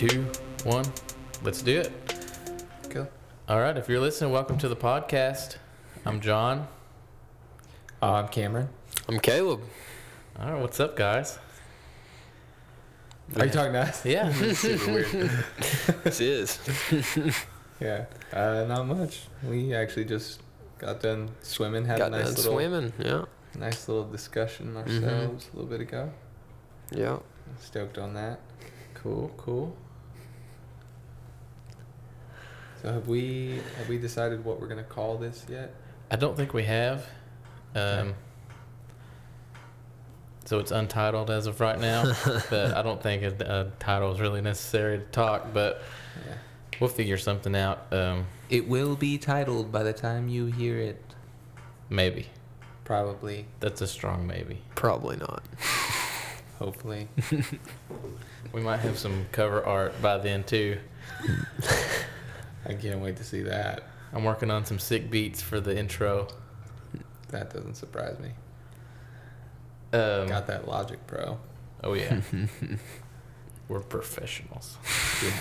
two, one. Let's do it. Cool. All right. If you're listening, welcome to the podcast. I'm John. Uh, I'm Cameron. I'm Caleb. All right. What's up, guys? Are you talking to us? Yeah. Super weird. This is. yeah. Uh, not much. We actually just got done swimming, had Got a nice done little, swimming. Yeah. nice little discussion Mm-hmm. ourselves a little bit ago. Yeah. Stoked on that. cool. Cool. So have we have we decided what we're gonna call this yet? I don't think we have. Um, Okay. so it's untitled as of right now, but I don't think a, a title is really necessary to talk. But Yeah. we'll figure something out. Um, It will be titled by the time you hear it. maybe Probably. that's a strong maybe. Probably not. Hopefully. We might have some cover art by then too. I can't wait to see that. I'm working on some sick beats for the intro. That doesn't surprise me. Um, Got that Logic Pro. Oh yeah. We're professionals. Yeah.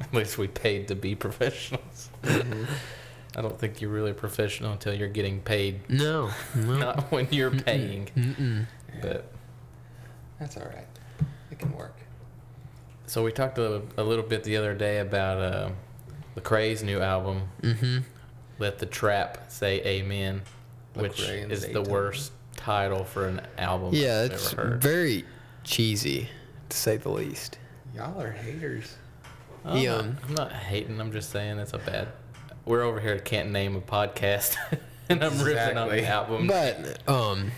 At least we paid to be professionals. I don't think you're really professional until you're getting paid, No. No. not when you're paying. Mm-mm. But That's all right. It can work. so we talked a, a little bit the other day about uh, Lecrae's new album, Mm-hmm. "Let the Trap Say Amen," which Lecrae and is the Zaytoven. worst title for an album Yeah, I've it's ever heard. very cheesy, to say the least. Y'all are haters. I'm, Yeah. not, I'm not hating. I'm just saying it's a bad. We're over here can't name a podcast, and I'm ripping on the album. But um,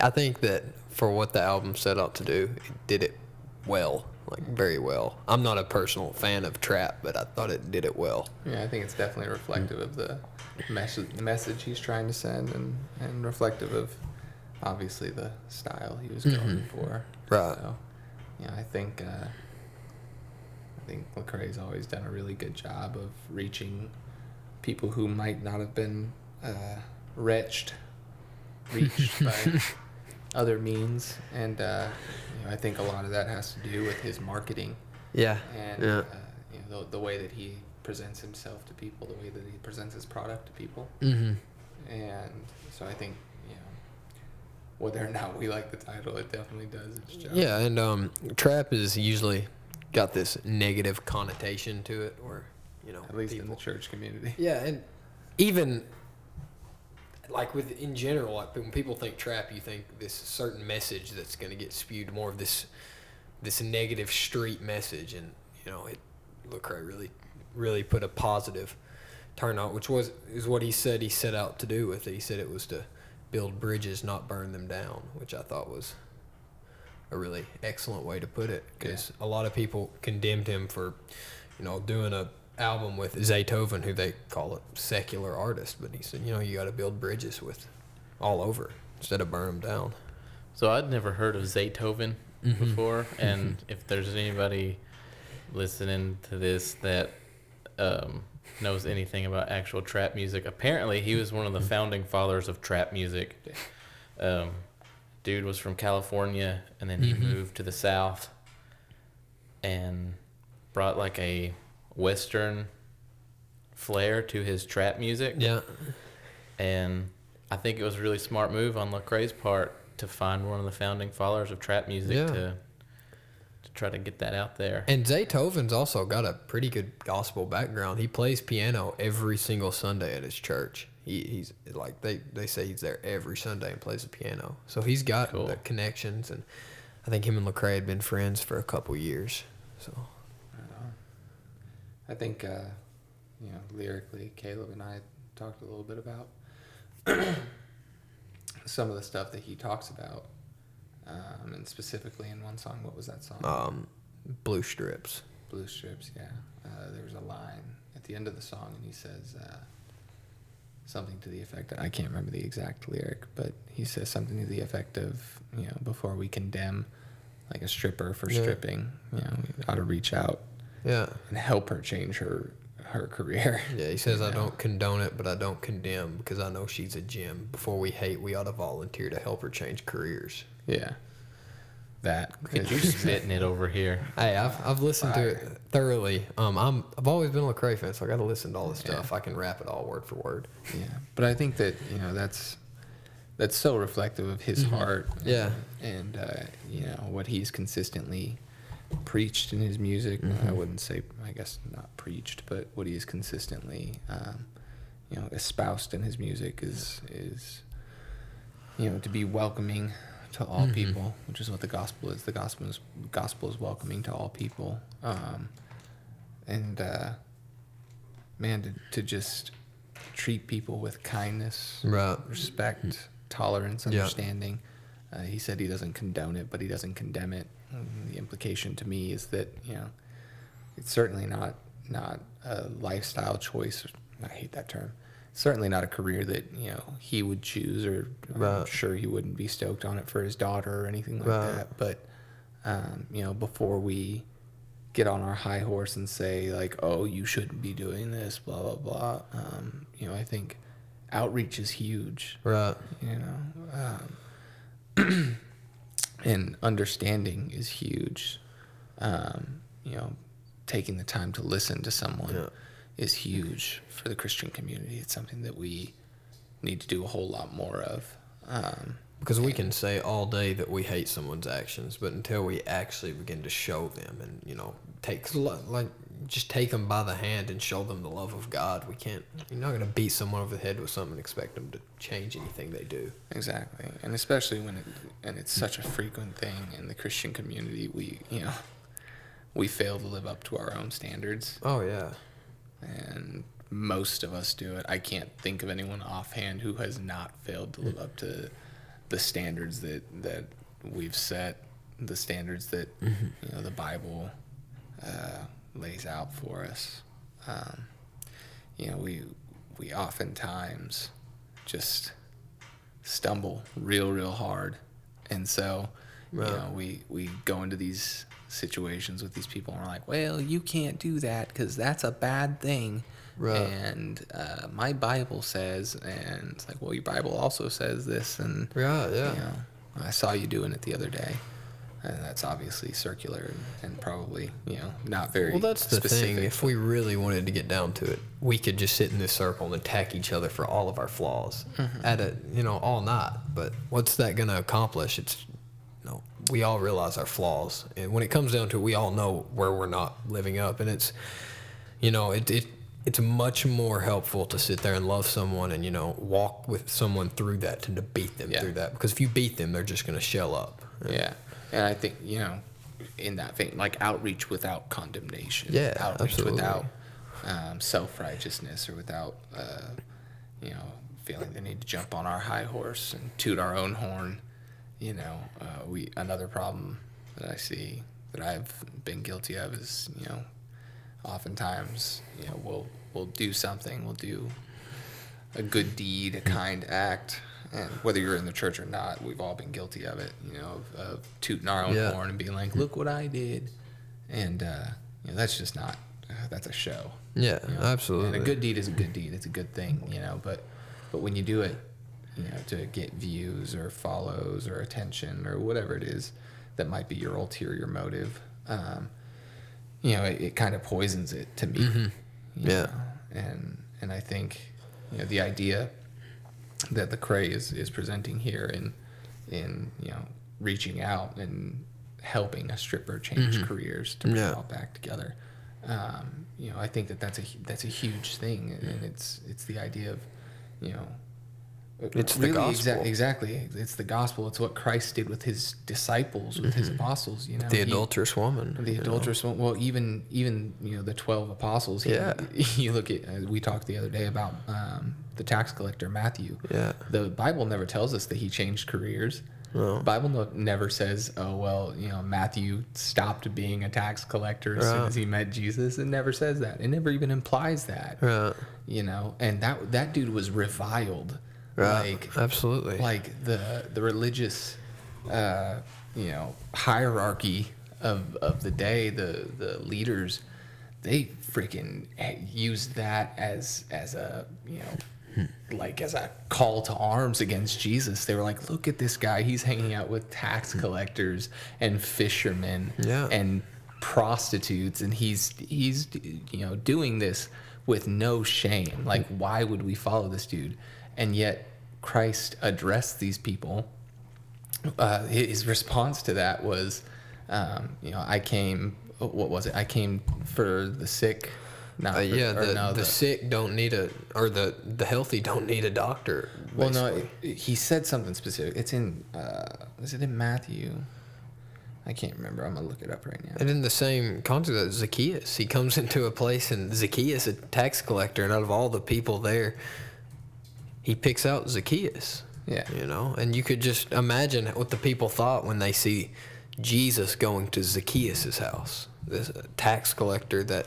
I think that for what the album set out to do, it did it well, like very well. I'm not a personal fan of trap, but I thought it did it well. Yeah, I think it's definitely reflective of the message message he's trying to send, and and reflective of obviously the style he was going for. Right. So, yeah, I think uh, I think Lecrae's always done a really good job of reaching people who might not have been uh, reached reached by other means, and uh, you know, I think a lot of that has to do with his marketing Yeah. and yeah. uh, you know, the, the way that he presents himself to people, the way that he presents his product to people, mm-hmm. and so I think you know whether or not we like the title, it definitely does its job. Yeah, and um, trap is usually got this negative connotation to it, or you know, at least in the church community. Yeah, and even like with in general, like when people think trap, you think this certain message that's going to get spewed more of this this negative street message, and you know, it Lecrae really really put a positive turn on, which was is what he said he set out to do with it. He said it was to build bridges, not burn them down, which I thought was a really excellent way to put it because a lot of people condemned him for you know doing a album with Zaytoven who they call a secular artist but he said you know you got to build bridges with all over instead of burn them down So I'd never heard of Zaytoven Mm-hmm. before, and if there's anybody listening to this that um, knows anything about actual trap music, apparently he was one of the Mm-hmm. founding fathers of trap music. Um, dude was from California, and then he Mm-hmm. moved to the South and brought like a Western flair to his trap music yeah and I think it was a really smart move on Lecrae's part to find one of the founding fathers of trap music Yeah. to to try to get that out there. and Zaytoven's also got a pretty good gospel background he plays piano every single Sunday at his church he, he's like they, they say he's there every Sunday and plays the piano so he's got Cool. the connections and I think him and Lecrae had been friends for a couple years so. I think uh, you know lyrically, Caleb and I talked a little bit about some of the stuff that he talks about, um, and specifically in one song. What was that song? um, blue strips Blue Strips, yeah. Uh, there was a line at the end of the song, and he says uh, something to the effect that I can't remember the exact lyric, but he says something to the effect of, you know, before we condemn like a stripper for Yeah. stripping, you know, we ought to reach out yeah and help her change her her career. Yeah, he says, I don't condone it, but I don't condemn because I know she's a gem. Before we hate, we ought to volunteer to help her change careers. Yeah. that. At you spitting it over here. Hey, I've, I've listened to it thoroughly. Um, I'm I've always been a Lecrae fan, so I got to listen to all this stuff. I can rap it all word for word. Yeah, but I think that you know that's that's so reflective of his heart. Mm-hmm. Yeah. and uh, you know what he's consistently preached in his music. I Mm-hmm. wouldn't say, I guess, not preached, but what he has consistently, um, you know, espoused in his music is is you know to be welcoming to all Mm-hmm. people, which is what the gospel is. The gospel is gospel is welcoming to all people, um, and uh, man, to, to just treat people with kindness, Right. respect, tolerance, Yeah. understanding. Uh, he said he doesn't condone it, but he doesn't condemn it. The implication to me is that you know it's certainly not not a lifestyle choice. I hate that term. Certainly not a career that you know he would choose, or I'm sure he wouldn't be stoked on it for his daughter or anything like Right. that. But um, you know, before we get on our high horse and say like, "Oh, you shouldn't be doing this," blah blah blah. Um, you know, I think outreach is huge. Right. You know, um, and understanding is huge. Um, you know, taking the time to listen to someone Yeah. is huge for the Christian community. It's something that we need to do a whole lot more of. Um, Because we can say all day that we hate someone's actions, but until we actually begin to show them and you know take like just take them by the hand and show them the love of God, we can't. You're not gonna beat someone over the head with something and expect them to change anything they do. Exactly, and especially when it and it's such a frequent thing in the Christian community, we you know we fail to live up to our own standards, Oh yeah. and most of us do it. I can't think of anyone offhand who has not failed to live up to the standards that that we've set, the standards that you know the Bible uh, lays out for us. Um, you know, we we oftentimes just stumble real, real hard, and so Right. you know we we go into these situations with these people and we're like, well, you can't do that because that's a bad thing. Right. And uh, my Bible says, and it's like, well, your Bible also says this, and yeah, Yeah. you know, I saw you doing it the other day. And that's obviously circular and, and probably, you know, not very Well, that's the specific. thing. If we really wanted to get down to it, we could just sit in this circle and attack each other for all of our flaws mm-hmm. at a you know, all night. But what's that going to accomplish? It's no, we all realize our flaws, and when it comes down to it, we all know where we're not living up, and it's, you know, it it. It's much more helpful to sit there and love someone and you know walk with someone through that than to beat them Yeah. through that because if you beat them they're just going to shell up. Yeah, and I think you know, in that vein, like outreach without condemnation. Yeah, outreach absolutely. without um, self righteousness or without uh, you know feeling the need to jump on our high horse and toot our own horn. You know, uh, we another problem that I see that I've been guilty of is you know, oftentimes you know we'll we'll do something, we'll do a good deed, a kind act, and whether you're in the church or not, we've all been guilty of it. You know, of, of tooting our own Yeah. horn and being like, "Look what I did," and uh, you know that's just not. Uh, that's a show. Yeah, you know? absolutely. And a good deed is a good deed. It's a good thing, you know. But but when you do it, you know, to get views or follows or attention or whatever it is that might be your ulterior motive, um, you know, it, it kind of poisons it to me. Mm-hmm. Yeah. know? And and I think you know the idea that Lecrae is, is presenting here in in you know reaching out and helping a stripper change careers to bring Mm-hmm. Yeah. it all back together. Um, you know, I think that that's a that's a huge thing, and it's it's the idea of you know. It's the exa- gospel. exactly. It's the gospel. It's what Christ did with his disciples, with his apostles. You know, Mm-hmm. the He- adulterous woman. the know. adulterous one. Well, even even you know the twelve apostles. He, Yeah. You look at uh, we talked the other day about um, the tax collector Matthew. Yeah. The Bible never tells us that he changed careers. No. The Bible no, never says, "Oh well, you know Matthew stopped being a tax collector as soon as he met Jesus." It never says that. It never even implies that. Right. You know, and that that dude was reviled. Right. Like Absolutely. like the the religious uh, you know hierarchy of of the day the the leaders they freaking used that as as a you know like as a call to arms against Jesus. They were like, "Look at this guy. He's hanging out with tax collectors and fishermen Yeah. and prostitutes, and he's he's you know doing this with no shame. Like, why would we follow this dude?" And yet, Christ addressed these people uh, his response to that was, um, you know, I came. What was it? I came for the sick. Not Uh, yeah, the, no, the sick don't need a, or the the healthy don't need a doctor. Well, no, basically. he said something specific. It's in. Uh, is it in Matthew? I can't remember. I'm gonna look it up right now. And in the same context as Zacchaeus, he comes into a place and Zacchaeus, a tax collector, and out of all the people there, he picks out Zacchaeus. Yeah. You know, and you could just imagine what the people thought when they see Jesus going to Zacchaeus' house, this uh, tax collector that,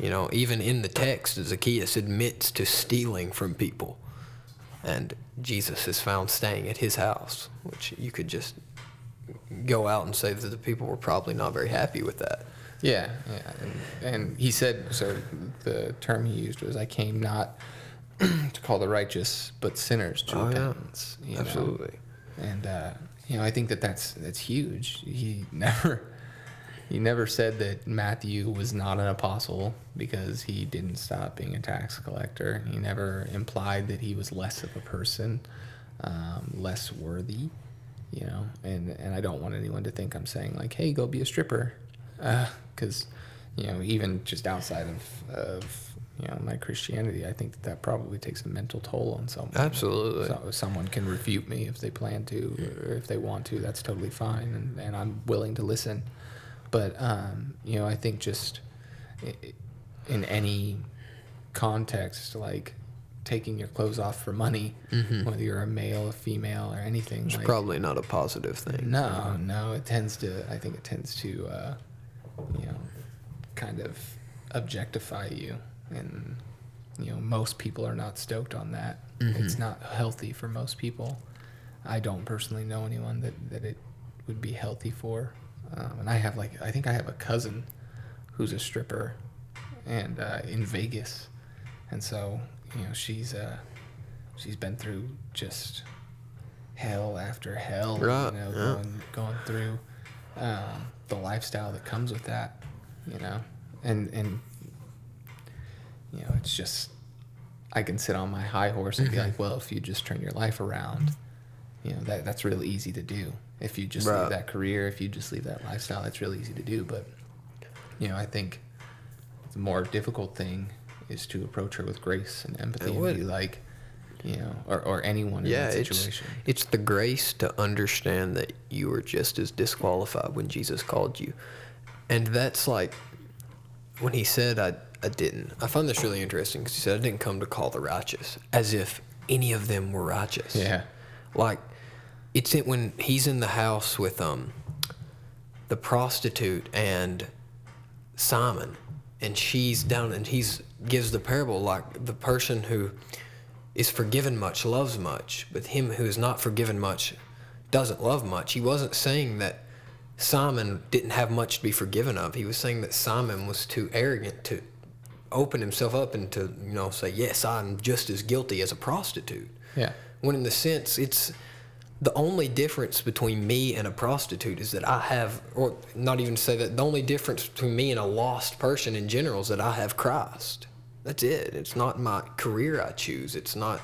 you know, even in the text, Zacchaeus admits to stealing from people. And Jesus is found staying at his house, which you could just go out and say that the people were probably not very happy with that. Yeah, yeah, and, and he said so. The term he used was, "I came not to call the righteous, but sinners to Oh, yeah. repentance." know? Absolutely. And uh, you know, I think that that's that's huge. He never he never said that Matthew was not an apostle because he didn't stop being a tax collector. He never implied that he was less of a person, um, less worthy. You know, and and I don't want anyone to think I'm saying like, "Hey, go be a stripper," because you know, even just outside of of you know my Christianity, I think that that probably takes a mental toll on someone. Absolutely. So someone can refute me if they plan to, or if they want to. That's totally fine, and, and I'm willing to listen. But um, you know, I think just in any context, like taking your clothes off for money, whether you're a male, a female, or anything, It's like, probably not a positive thing. no, no, it tends to. I think it tends to, uh, you know, kind of objectify you, and you know, most people are not stoked on that. It's not healthy for most people. I don't personally know anyone that that it would be healthy for. Um, and I have like, I think I have a cousin who's a stripper, and uh, in Vegas, and so you know, she's uh, she's been through just hell after hell, Right, you know, yeah. going going through um, the lifestyle that comes with that, you know, and and you know, it's just I can sit on my high horse and be Mm-hmm. like, well, if you just turn your life around, you know, that that's really easy to do. If you just Right. leave that career, if you just leave that lifestyle, It's really easy to do. But you know, I think the more difficult thing is to approach her with grace and empathy and be like, you know, or, or anyone Yeah, in that it's situation. it's the grace to understand that you were just as disqualified when Jesus called you, and that's like when he said, "I I didn't." I find this really interesting because he said, "I didn't come to call the righteous," as if any of them were righteous. Yeah. like it's in, when he's in the house with um the prostitute and Simon, and she's down, and he's gives the parable like the person who is forgiven much loves much, but him who is not forgiven much doesn't love much. He wasn't saying that Simon didn't have much to be forgiven of. He was saying that Simon was too arrogant to open himself up and to you know say yes, I'm just as guilty as a prostitute. Yeah. When in the sense it's the only difference between me and a prostitute is that I have, or not even say that, the only difference between me and a lost person in general is that I have Christ. That's it. It's not my career I choose. It's not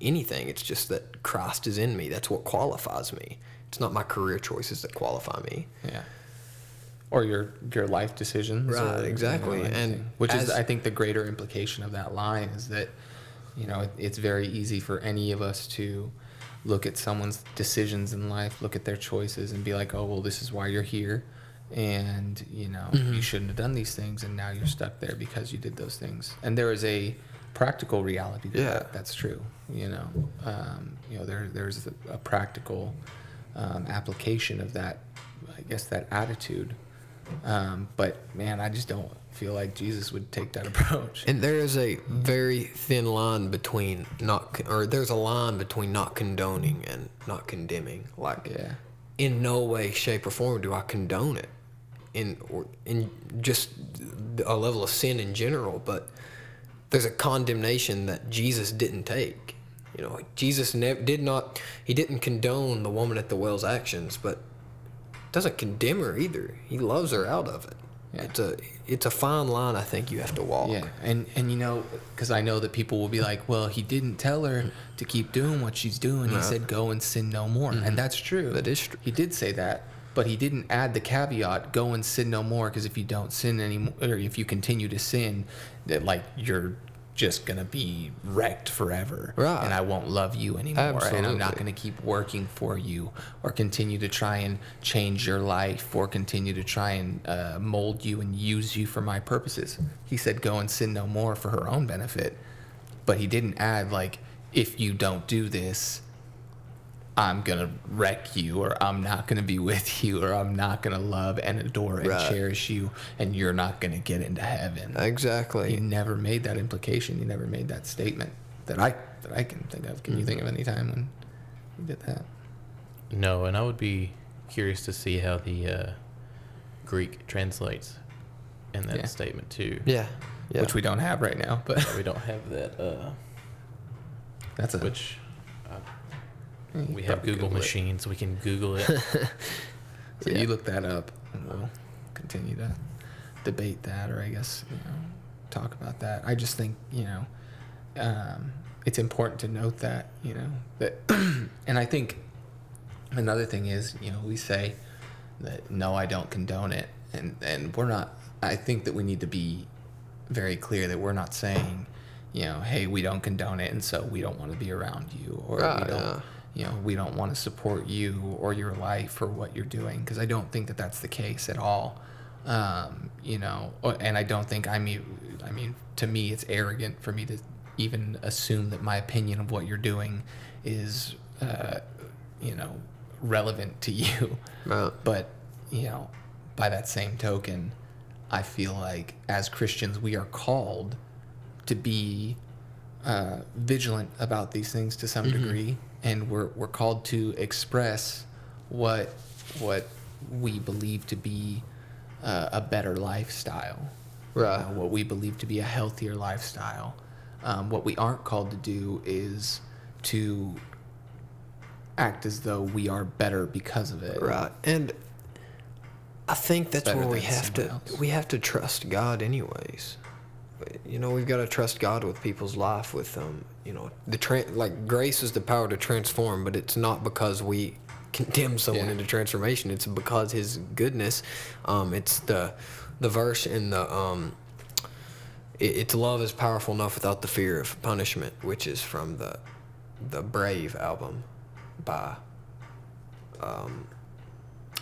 anything. It's just that Christ is in me. That's what qualifies me. It's not my career choices that qualify me. Yeah. Or your your life decisions. Right, exactly. And anything. which is, I think, the greater implication of that line is that, you know, it, it's very easy for any of us to look at someone's decisions in life, look at their choices, and be like, oh, well, this is why you're here, and you know, Mm-hmm. you shouldn't have done these things, and now you're stuck there because you did those things. And there is a practical reality to Yeah. that. That's true. You know, um, you know, there there's a, a practical um, application of that. I guess that attitude. Um, but man, I just don't feel like Jesus would take that approach. And there is a very thin line between not, or there's a line between not condoning and not condemning. Like, Yeah. in no way, shape, or form do I condone it, in or in just a level of sin in general. But there's a condemnation that Jesus didn't take. You know, Jesus never did not he didn't condone the woman at the well's actions, but doesn't condemn her either. He loves her out of it. Yeah. It's a it's a fine line I think you have to walk. Yeah, and and you know, because I know that people will be like, well, he didn't tell her to keep doing what she's doing. He Right. said, go and sin no more, and mm-hmm. that's true. That is true. He did say that, but he didn't add the caveat, go and sin no more, because if you don't sin anymore, or if you continue to sin, that like you're just gonna be wrecked forever, Right. and I won't love you anymore, and I'm not gonna keep working for you, or continue to try and change your life, or continue to try and uh, mold you and use you for my purposes. He said, "Go and sin no more" for her own benefit, but he didn't add like, "If you don't do this, I'm gonna wreck you, or I'm not gonna be with you, or I'm not gonna love and adore and Right. cherish you, and you're not gonna get into heaven." He Exactly. never made that implication. He never made that statement that I that I can think of. Can you think of any time when he did that? No, and I would be curious to see how the uh, Greek translates in that Yeah. statement too. Yeah. Yeah. Which we don't have right now, but We don't have that. Uh, that's a which you we have probably Google Google it. machines. We can Google it. So Yeah. you look that up, and we'll continue to debate that, or I guess you know, talk about that. I just think you know, um, it's important to note that you know that, and I think another thing is you know we say that no, I don't condone it, and and we're not. I think that we need to be very clear that we're not saying, you know, hey, we don't condone it, and so we don't want to be around you, or Right, we don't yeah. You know, we don't want to support you or your life or what you're doing because I don't think that that's the case at all. Um, you know, and I don't think I mean, I mean, to me, it's arrogant for me to even assume that my opinion of what you're doing is, uh, you know, relevant to you. Right. But, you know, by that same token, I feel like as Christians, we are called to be uh, vigilant about these things to some degree, and we're, we're called to express what what we believe to be uh, a better lifestyle, Right. uh, what we believe to be a healthier lifestyle. Um, what we aren't called to do is to act as though we are better because of it. Right. And I think that's Better where we have to else. we have to trust God anyways. You know, we've got to trust God with people's life with um, you know, the tra- like grace is the power to transform, but it's not because we condemn someone Yeah. into transformation. It's because his goodness. Um, it's the the verse in the um it, it's love is powerful enough without the fear of punishment, which is from the the Brave album by um,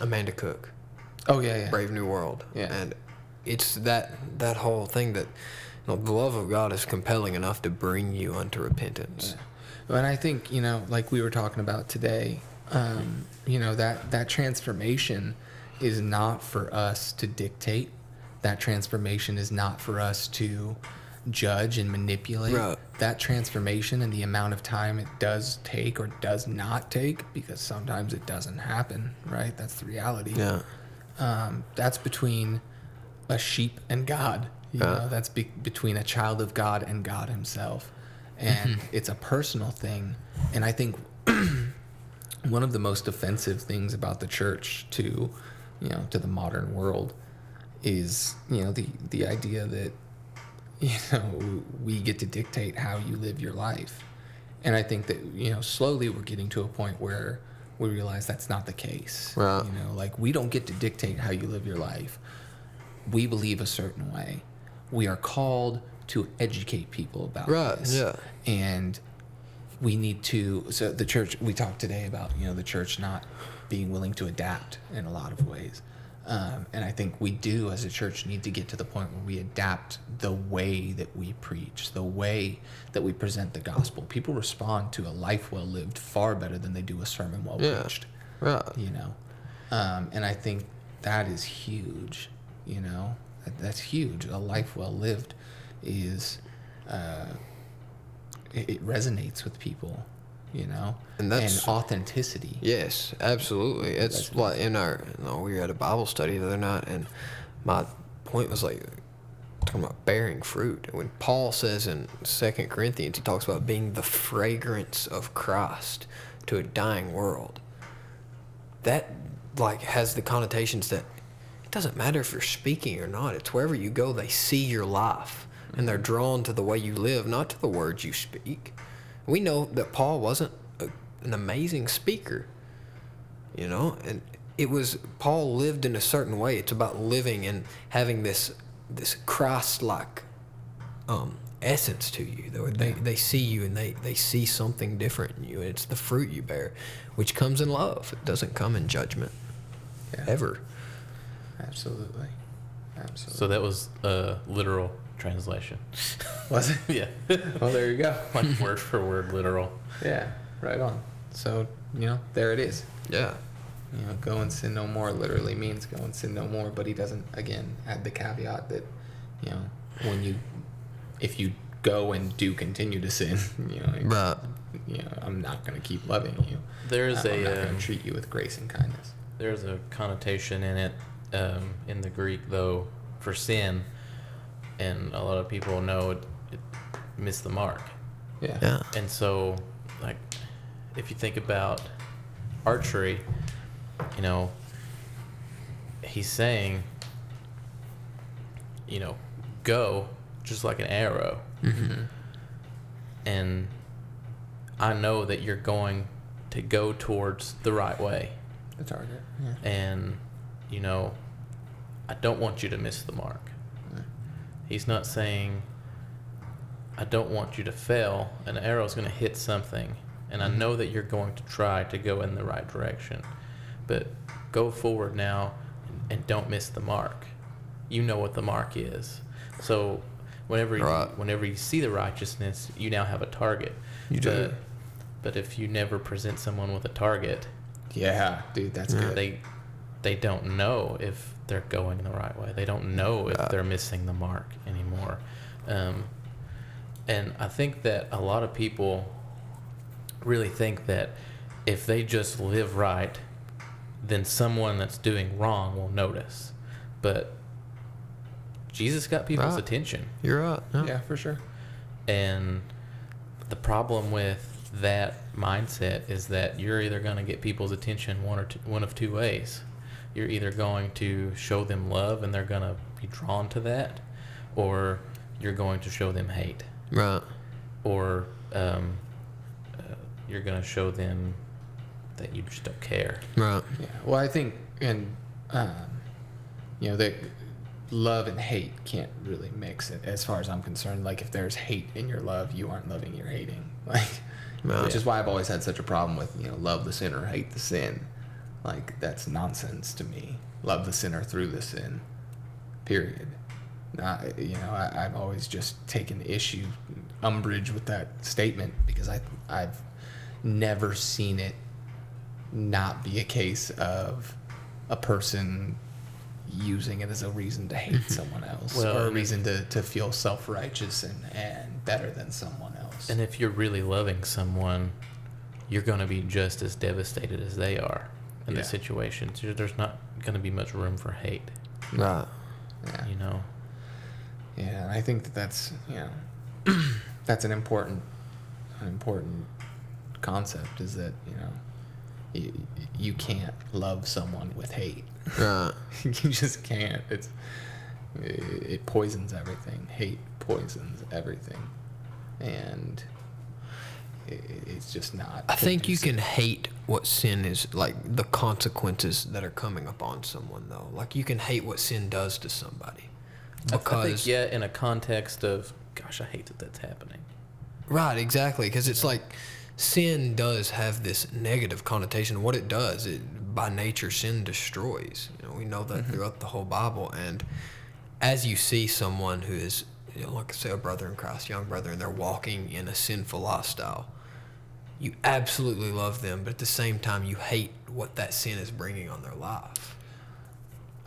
Amanda Cook, Oh yeah, yeah. Brave New World. Yeah. And it's that that whole thing that the love of God is compelling enough to bring you unto repentance. And I think you know, like we were talking about today, um, you know that that transformation is not for us to dictate. That transformation is not for us to judge and manipulate. Right. That transformation and the amount of time it does take or does not take, because sometimes it doesn't happen. Right? That's the reality. Yeah. um, that's between a sheep and God. You Yeah. know, that's be- between a child of God and God Himself, and mm-hmm. it's a personal thing. And I think one of the most offensive things about the church to, you know, to the modern world, is you know the the idea that you know we get to dictate how you live your life, and I think that you know slowly we're getting to a point where we realize that's not the case. Right. You know, like we don't get to dictate how you live your life. We believe a certain way. We are called to educate people about Right, this. yeah. And we need to so the church we talked today about, you know, the church not being willing to adapt in a lot of ways. Um, and I think we do as a church need to get to the point where we adapt the way that we preach, the way that we present the gospel. People respond to a life well lived far better than they do a sermon well Yeah. preached Right. you know um, and i think that is huge you know that's huge a life well lived is uh, it, it resonates with people you know And that's- authenticity Yes, absolutely. It's That's- like in our, you know, we were at a Bible study the other night, and my point was like, talking about bearing fruit. When Paul says in Second Corinthians, he talks about being the fragrance of Christ to a dying world. That like has the connotations that doesn't matter if you're speaking or not. It's wherever you go, they see your life and they're drawn to the way you live, not to the words you speak. We know that Paul wasn't a, an amazing speaker, you know, and it was Paul lived in a certain way. It's about living and having this this Christ-like um, essence to you. They, they, they see you and they, they see something different in you. And it's the fruit you bear, which comes in love. It doesn't come in judgment, Yeah. ever. Absolutely. Absolutely. So that was a literal translation. was it? yeah. Well, there you go. like word for word literal. Yeah, right on. So, you know, there it is. Yeah. You know, go and sin no more literally means go and sin no more, but he doesn't, again, add the caveat that, you know, when you, if you go and do continue to sin, you know, Right. you know I'm not going to keep loving you. There's I'm not a going um, to treat you with grace and kindness. there's a connotation in it um, in the Greek though for sin, and a lot of people know it, it missed the mark. Yeah. Yeah. And so, like, if you think about archery, you know, he's saying, you know, go just like an arrow. Mm-hmm. And I know that you're going to go towards the right way. The target. Yeah. And, you know, I don't want you to miss the mark. He's not saying, I don't want you to fail. An arrow's going to hit something, and I mm-hmm. know that you're going to try to go in the right direction. But go forward now and, and don't miss the mark. You know what the mark is. So whenever you, Right. whenever you see the righteousness, you now have a target. You do. But, but if you never present someone with a target, Yeah, dude, that's Yeah. good. they they don't know if they're going the right way. They don't know if Yeah. they're missing the mark anymore. Um, and I think that a lot of people really think that if they just live right, then someone that's doing wrong will notice. But Jesus got people's Right. attention. You're right. Yeah. yeah, for sure. And the problem with that mindset is that you're either going to get people's attention one or two, one of two ways. You're either going to show them love and they're going to be drawn to that, or you're going to show them hate, Right. or um, uh, you're going to show them that you just don't care. Right. Yeah. Well, I think, and um, you know, that love and hate can't really mix it, as far as I'm concerned. Like, if there's hate in your love, you aren't loving, you're hating. Like, Yeah. which is why I've always had such a problem with you know, love the sinner, hate the sin. Like, that's nonsense to me. Love the sinner through the sin. Period. Not, you know, I, I've always just taken issue, umbrage with that statement because I, I've never seen it not be a case of a person using it as a reason to hate mm-hmm. someone else Well, or a reason to, to feel self-righteous and, and better than someone else. And if you're really loving someone, you're going to be just as devastated as they are in Yeah. the situation. So There's not going to be much room for hate, Right. yeah. you know. Yeah, and I think that that's you know that's an important an important concept is that you know you, you can't love someone with hate. Right. you just can't. It's it, it poisons everything. Hate poisons everything, and it, it's just not. I think you can hate what sin is, like the consequences that are coming upon someone, though. Like you can hate what sin does to somebody. I- Because I think, yeah, in a context of, gosh, I hate that that's happening. Right, exactly. Because it's like sin does have this negative connotation. What it does, it by nature, sin destroys. You know, we know that mm-hmm. throughout the whole Bible. And as you see someone who is, you know, like say a brother in Christ, young brother, and they're walking in a sinful lifestyle, you absolutely love them, but at the same time, you hate what that sin is bringing on their life.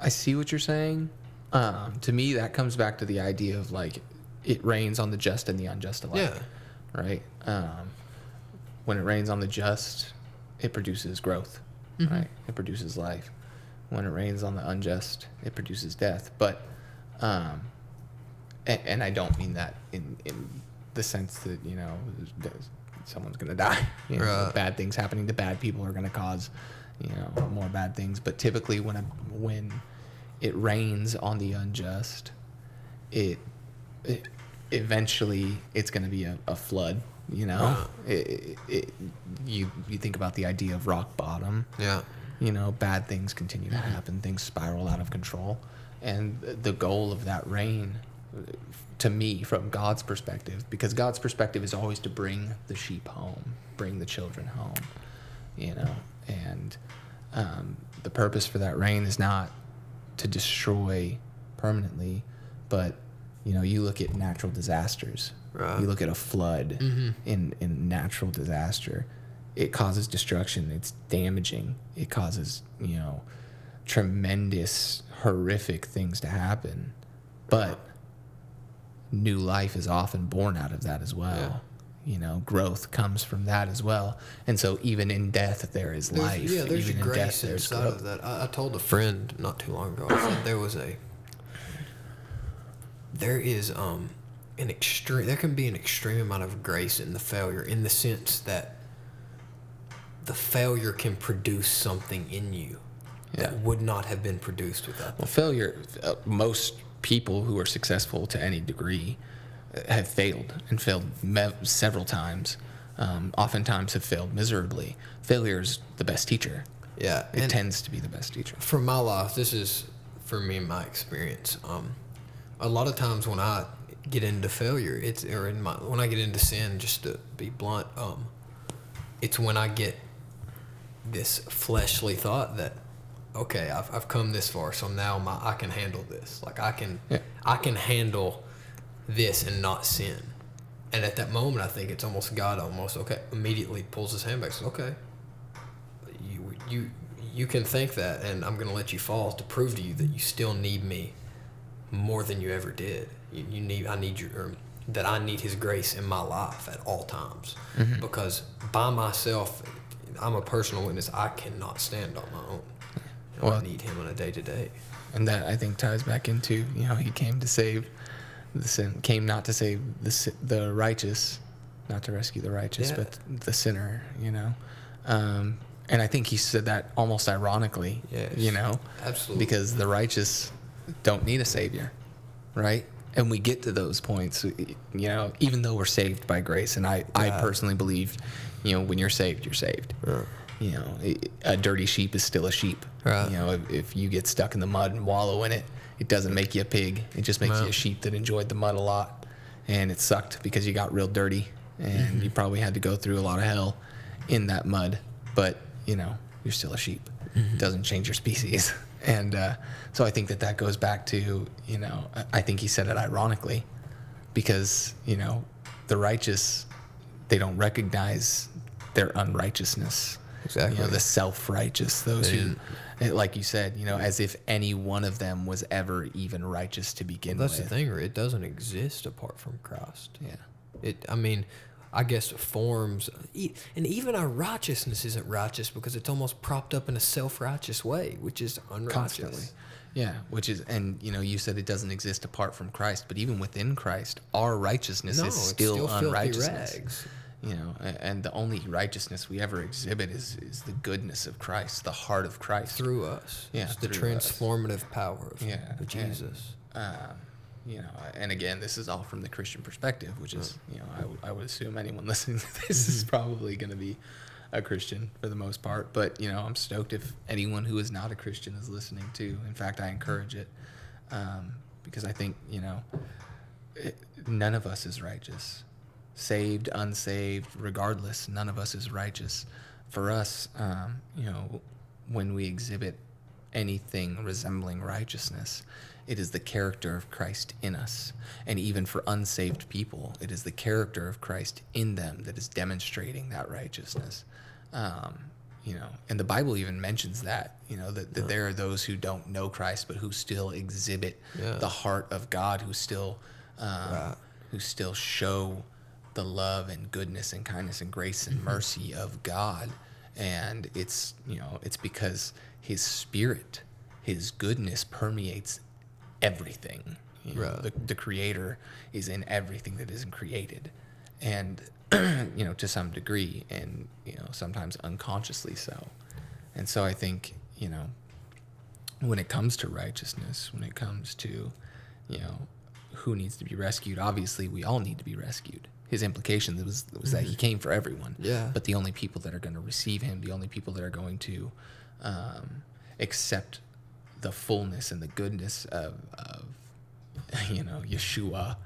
I see what you're saying. Um, to me, that comes back to the idea of like it rains on the just and the unjust alike. Yeah. Right. Um, when it rains on the just, it produces growth. Right. It produces life. When it rains on the unjust, it produces death. But um, and, and I don't mean that in in the sense that you know there's- someone's gonna die. You know, Right. bad things happening to bad people are gonna cause you know more bad things. But typically, when a, when it rains on the unjust, it, it eventually it's gonna be a, a flood. You know, it, it, it, you you think about the idea of rock bottom Yeah. you know, bad things continue to happen, things spiral out of control. And the goal of that rain, to me, from God's perspective, because God's perspective is always to bring the sheep home, bring the children home, you know, and um, the purpose for that rain is not to destroy permanently, but you know, you look at natural disasters. Right. You look at a flood in in natural disaster. It causes destruction. It's damaging. It causes you know tremendous, horrific things to happen. But new life is often born out of that as well. You know, growth comes from that as well. And so even in death there is There's- life. Yeah, there's even death grace there's inside growth. of that. I, I told a friend not too long ago. I said there was a. There is um, an extreme. There can be an extreme amount of grace in the failure, in the sense that the failure can produce something in you that would not have been produced without Well, failure, uh, most people who are successful to any degree uh, have failed and failed me- several times. Um, oftentimes have failed miserably. Failure is the best teacher. Yeah, It tends to be the best teacher. for my life, this is for me my experience. Um, a lot of times when I get into failure, it's or in my when I get into sin, just to be blunt, um, it's when I get this fleshly thought that okay, I've, I've come this far, so now my I can handle this. Like I can Yeah. I can handle this and not sin. And at that moment, I think it's almost God almost okay immediately pulls his hand back. Says, okay, you you you can think that, and I'm gonna let you fall to prove to you that you still need me more than you ever did. You, you need I need your or that I need His grace in my life at all times Mm-hmm. because by myself, I'm a personal witness. I cannot stand on my own. And I Well- need Him on a day to day. And that I think ties back into you know he came to save the sin, came not to save the the righteous, not to rescue the righteous, Yeah. but the sinner. You know, um, and I think he said that almost ironically. Yes. You know, Absolutely. because the righteous don't need a savior, right? And we get to those points, you know, even though we're saved by grace. And I, I personally believe, you know, when you're saved, you're saved. Yeah. You know, a dirty sheep is still a sheep. Right. You know, if, if you get stuck in the mud and wallow in it, it doesn't make you a pig. It just makes No. you a sheep that enjoyed the mud a lot. And it sucked because you got real dirty and Mm-hmm. you probably had to go through a lot of hell in that mud. But, you know, you're still a sheep. Mm-hmm. It doesn't change your species. And uh, so I think that that goes back to, you know, I- I think he said it ironically because, you know, the righteous, they don't recognize their unrighteousness. You know, Exactly. the self righteous, those who, like you said, you know, as if any one of them was ever even righteous to begin That's with. That's the thing. It doesn't exist apart from Christ. Yeah. It. I mean, I guess forms, and even our righteousness isn't righteous because it's almost propped up in a self-righteous way, which is unrighteous. Constantly. Yeah, which is, and you know, you said it doesn't exist apart from Christ, but even within Christ, our righteousness No, is it's still, still unrighteousness. You know, and the only righteousness we ever exhibit is, is the goodness of Christ, the heart of Christ. through us. Yeah, it's the through us. transformative power of, Yeah, of. Jesus. um, you know, and again, this is all from the Christian perspective, which is, you know, I, w- I would assume anyone listening to this is probably going to be a Christian for the most part. But, you know, I'm stoked if anyone who is not a Christian is listening too. In fact, I encourage it um, because I think, you know, it, none of us is righteous. Saved, unsaved, regardless, none of us is righteous. For us, um, you know, when we exhibit anything resembling righteousness, it is the character of Christ in us. And even for unsaved people, it is the character of Christ in them that is demonstrating that righteousness. Um, you know, and the Bible even mentions that, you know, that, that there are those who don't know Christ, but who still exhibit Yeah. the heart of God, who still, um, Right. who still show the love and goodness and kindness and grace and mm-hmm. mercy of God. And it's, you know, it's because his spirit, his goodness permeates everything. You know, Right. the, the creator is in everything that isn't created. And, you know, to some degree, and, you know, sometimes unconsciously so. And so I think, you know, when it comes to righteousness, when it comes to, you know, who needs to be rescued, obviously we all need to be rescued. His implication was, was that he came for everyone. Yeah. But the only people that are going to receive him, the only people that are going to um, accept the fullness and the goodness of, of you know, Yeshua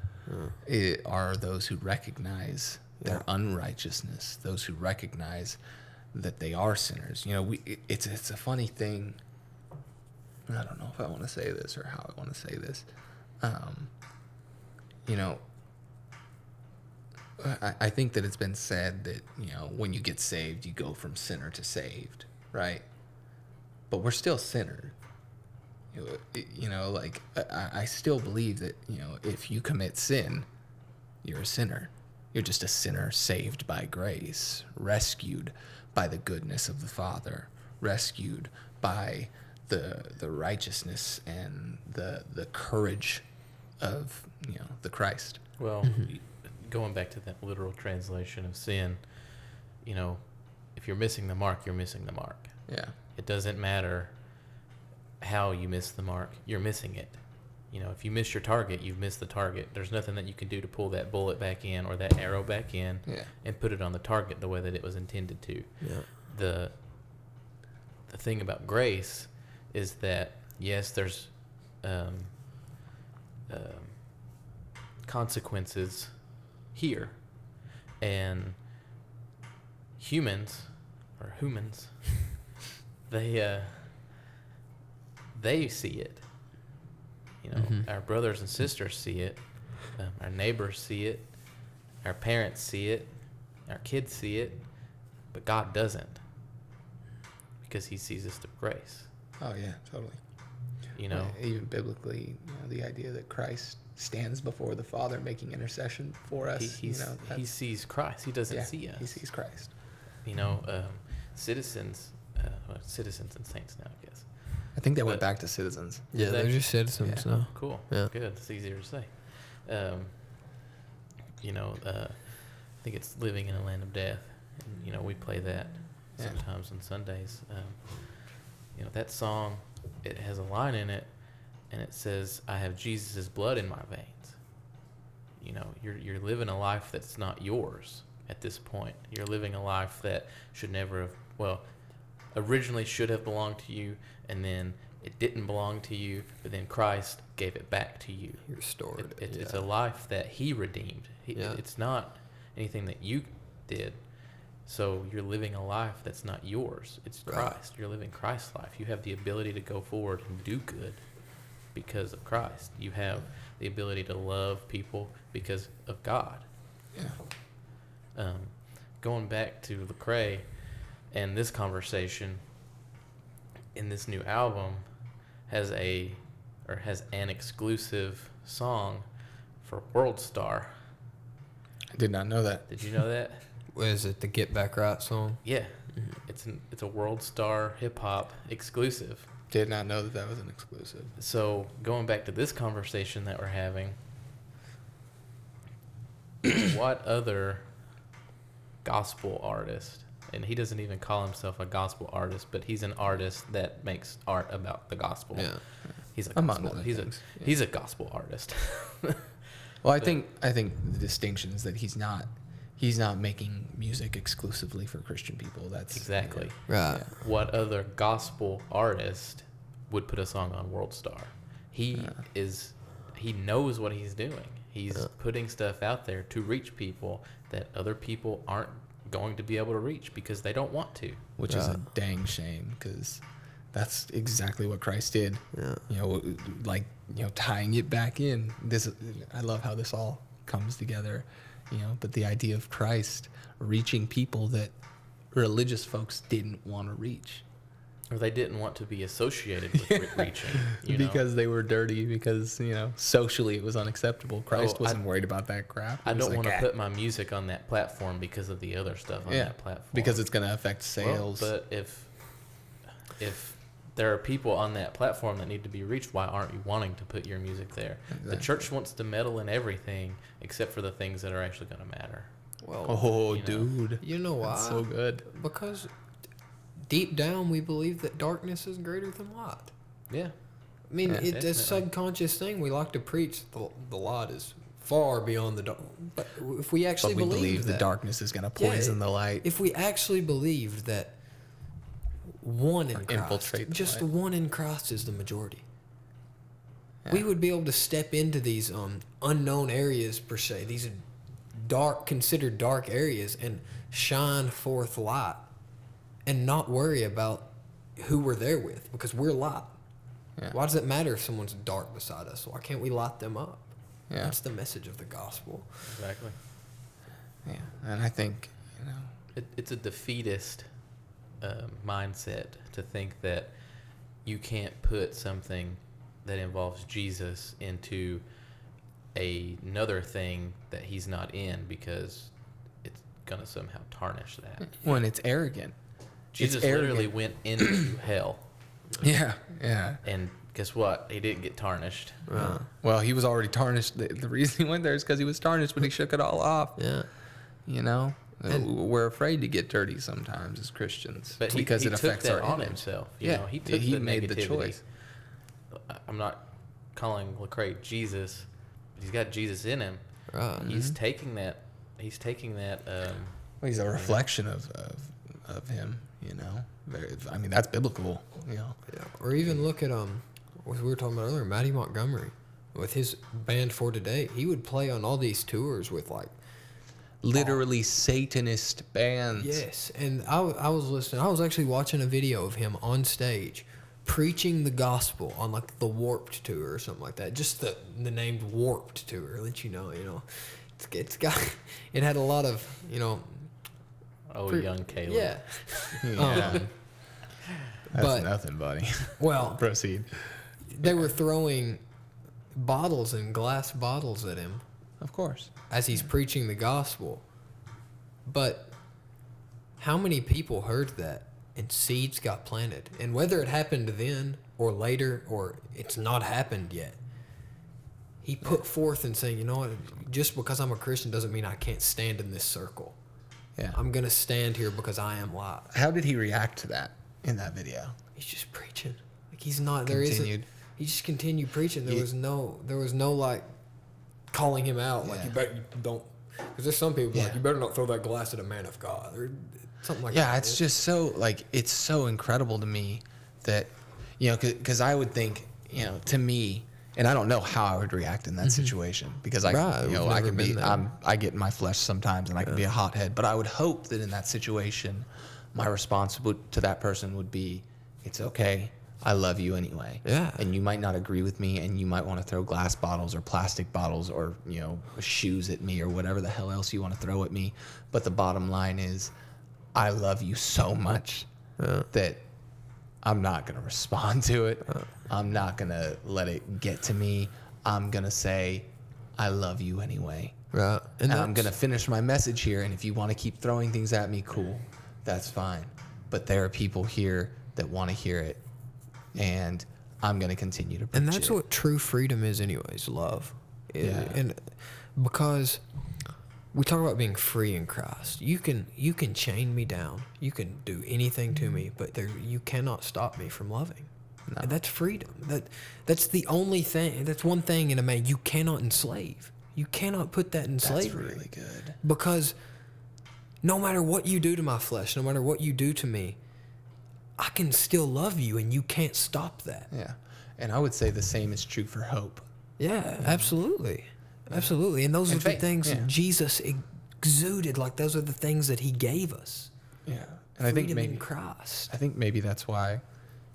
i- are those who recognize their unrighteousness, those who recognize that they are sinners. You know, we it- it's it's a funny thing. I don't know if I want to say this or how I want to say this. Um, you know, I, I think that it's been said that you know when you get saved, you go from sinner to saved, right? But we're still sinner. You know, it- you know, like I, I still believe that you know if you commit sin, you're a sinner. You're just a sinner saved by grace, rescued by the goodness of the Father, rescued by the the righteousness and the the courage of you know the Christ. Well, mm-hmm. y- going back to that literal translation of sin, you know, if you're missing the mark, you're missing the mark. Yeah. It doesn't matter how you miss the mark, you're missing it. You know, if you miss your target, you've missed the target. There's nothing that you can do to pull that bullet back in or that arrow back in Yeah. and put it on the target the way that it was intended to. Yeah. The the thing about grace is that yes, there's um, um, consequences here, and humans or humans, they uh, they see it. You know, Mhm. our brothers and sisters see it, um, our neighbors see it, our parents see it, our kids see it, but God doesn't because He sees us through grace. Oh yeah, totally. You know, even biblically, you know, the idea that Christ stands before the Father making intercession for us. he, you know, he sees Christ. He doesn't yeah, see us. He sees Christ. You know, um, citizens, uh, well, citizens and saints now, I guess. I think they went back to citizens. Yeah, That- they're just citizens Yeah. now. Cool. Yeah. Good. It's easier to say. Um, you know, uh, I think it's living in a land of death, and you know we play that Yeah. sometimes on Sundays. Um, you know that song, it has a line in it, and it says, "I have Jesus' blood in my veins." You know, you're you're living a life that's not yours at this point. You're living a life that should never have well, originally should have belonged to you, and then it didn't belong to you, but then Christ gave it back to you. He restored It, it. it, It's a life that He redeemed. He, Yeah. It's not anything that you did. So you're living a life that's not yours. It's Right. Christ. You're living Christ's life. You have the ability to go forward and do good because of Christ. You have the ability to love people because of God. Yeah. Um, going back to Lecrae and this conversation in this new album has a or has an exclusive song for World Star. I did not know that. Did you know that? What is it? The Get Back Right song? Yeah, it's an it's a World Star hip hop exclusive. Did not know that that was an exclusive. So going back to this conversation that we're having, what other gospel artist? And he doesn't even call himself a gospel artist, but he's an artist that makes art about the gospel. Yeah. he's a Among gospel, other he's things, a yeah. he's a gospel artist. Well, I But- think I think the distinction is that he's not he's not making music exclusively for Christian people. That's exactly. Right. Yeah. What other gospel artist would put a song on World Star? He Yeah. is he knows what he's doing. He's Yeah. putting stuff out there to reach people that other people aren't going to be able to reach because they don't want to. which is a dang shame because that's exactly what Christ did. Yeah. You know, like you know, tying it back in. This I love how this all comes together. You know, but the idea of Christ reaching people that religious folks didn't want to reach Or they didn't want to be associated with re- reaching. You know? because they were dirty because you know socially it was unacceptable. Christ Oh, wasn't worried about that crap. I He don't want to "Ah." put my music on that platform because of the other stuff on yeah that platform. because it's going to affect Well, sales. but if if there are people on that platform that need to be reached. Why aren't you wanting to put your music there? The church wants to meddle in everything except for the things that are actually going to matter. Well, Oh, you know. dude. you know why? That's so good. Because deep down we believe that darkness is greater than light. Yeah. I mean, Yeah. it's a subconscious thing. We like to preach the, the light is far beyond the dark. But if we actually But we believe believe the darkness is going to Yeah, poison the light. if we actually believed that one in Or Christ, infiltrate the just light. one in Christ is the majority, Yeah. we would be able to step into these um, unknown areas per se, these dark, considered dark areas, and shine forth light, and not worry about who we're there with because we're light. Yeah. Why does it matter if someone's dark beside us? Why can't we light them up? Yeah. That's the message of the gospel. Exactly. Yeah. And I think, you know, It, it's a defeatist um, mindset to think that you can't put something that involves Jesus into a, another thing that he's not in because it's gonna somehow tarnish that. when it's arrogant. Jesus arrogant. literally went into hell, Yeah. Yeah. and guess what? He didn't get tarnished. Right. Well, he was already tarnished. The, the reason he went there is because he was tarnished, but he shook it all off. Yeah. You know, Uh, And- we're afraid to get dirty sometimes as Christians But he, because he it took affects that our on image. himself. You Yeah, know, he took he the made the choice. I- I'm not calling Lecrae Jesus, but he's got Jesus in him. Right. He's taking that. He's taking that. Um, Well, he's a reflection of, of of him. You know, Very, I mean that's biblical. You know, Yeah. Or even look at um, what we were talking about earlier, Mattie Montgomery, with his band for today. He would play on all these tours with like literally Satanist bands. yes, and I, I was listening. I was actually watching a video of him on stage preaching the gospel on like the Warped tour or something like that. Just the the named Warped tour, let you know. You know, it's, it's got it had a lot of you know oh, pre- young Caleb. yeah. Yeah. Um, That's but- nothing, buddy. Well, Proceed. they were throwing bottles and glass bottles at him Of course. as he's preaching the gospel. But how many people heard that and seeds got planted? And whether it happened then or later or it's not happened yet, he put forth and saying, you know what, just because I'm a Christian doesn't mean I can't stand in this circle. Yeah. I'm going to stand here because I am light. How did he react to that in that video? He's just preaching. Like he's not, there isn't, he just continued preaching. There Ye- was no, there was no like calling him out. Like Yeah. you better you don't, because there's some people like you better not throw that glass at a man of God or something like yeah, that. Yeah, it's just so like it's so incredible to me that you know because I would think you know to me and I don't know how I would react in that situation because I Mm-hmm. Right, you know I can be. I'm I get in my flesh sometimes and I can be a hothead but I would hope that in that situation my response would, to that person would be it's okay I love you anyway Yeah. and you might not agree with me and you might want to throw glass bottles or plastic bottles or you know shoes at me or whatever the hell else you want to throw at me but the bottom line is I love you so much that I'm not going to respond to it. I'm not going to let it get to me. I'm going to say, I love you anyway. right. And, I'm going to finish my message here. And if you want to keep throwing things at me, cool. That's fine. But there are people here that want to hear it. And I'm going to continue to preach and that's it. what true freedom is, anyways. Love. Yeah. And because we talk about being free in Christ, you can you can chain me down, you can do anything to me, but there you cannot stop me from loving. No. And that's freedom. That that's the only thing. That's one thing in a man you cannot enslave. You cannot put that in That's slavery That's really good. because no matter what you do to my flesh, no matter what you do to me, I can still love you, and you can't stop that. Yeah. And I would say the same is true for hope. Yeah, absolutely. Absolutely. And those And are the things yeah. Jesus exuded. Like, those are the things that he gave us. Yeah. And I think maybe Christ. I think maybe that's why,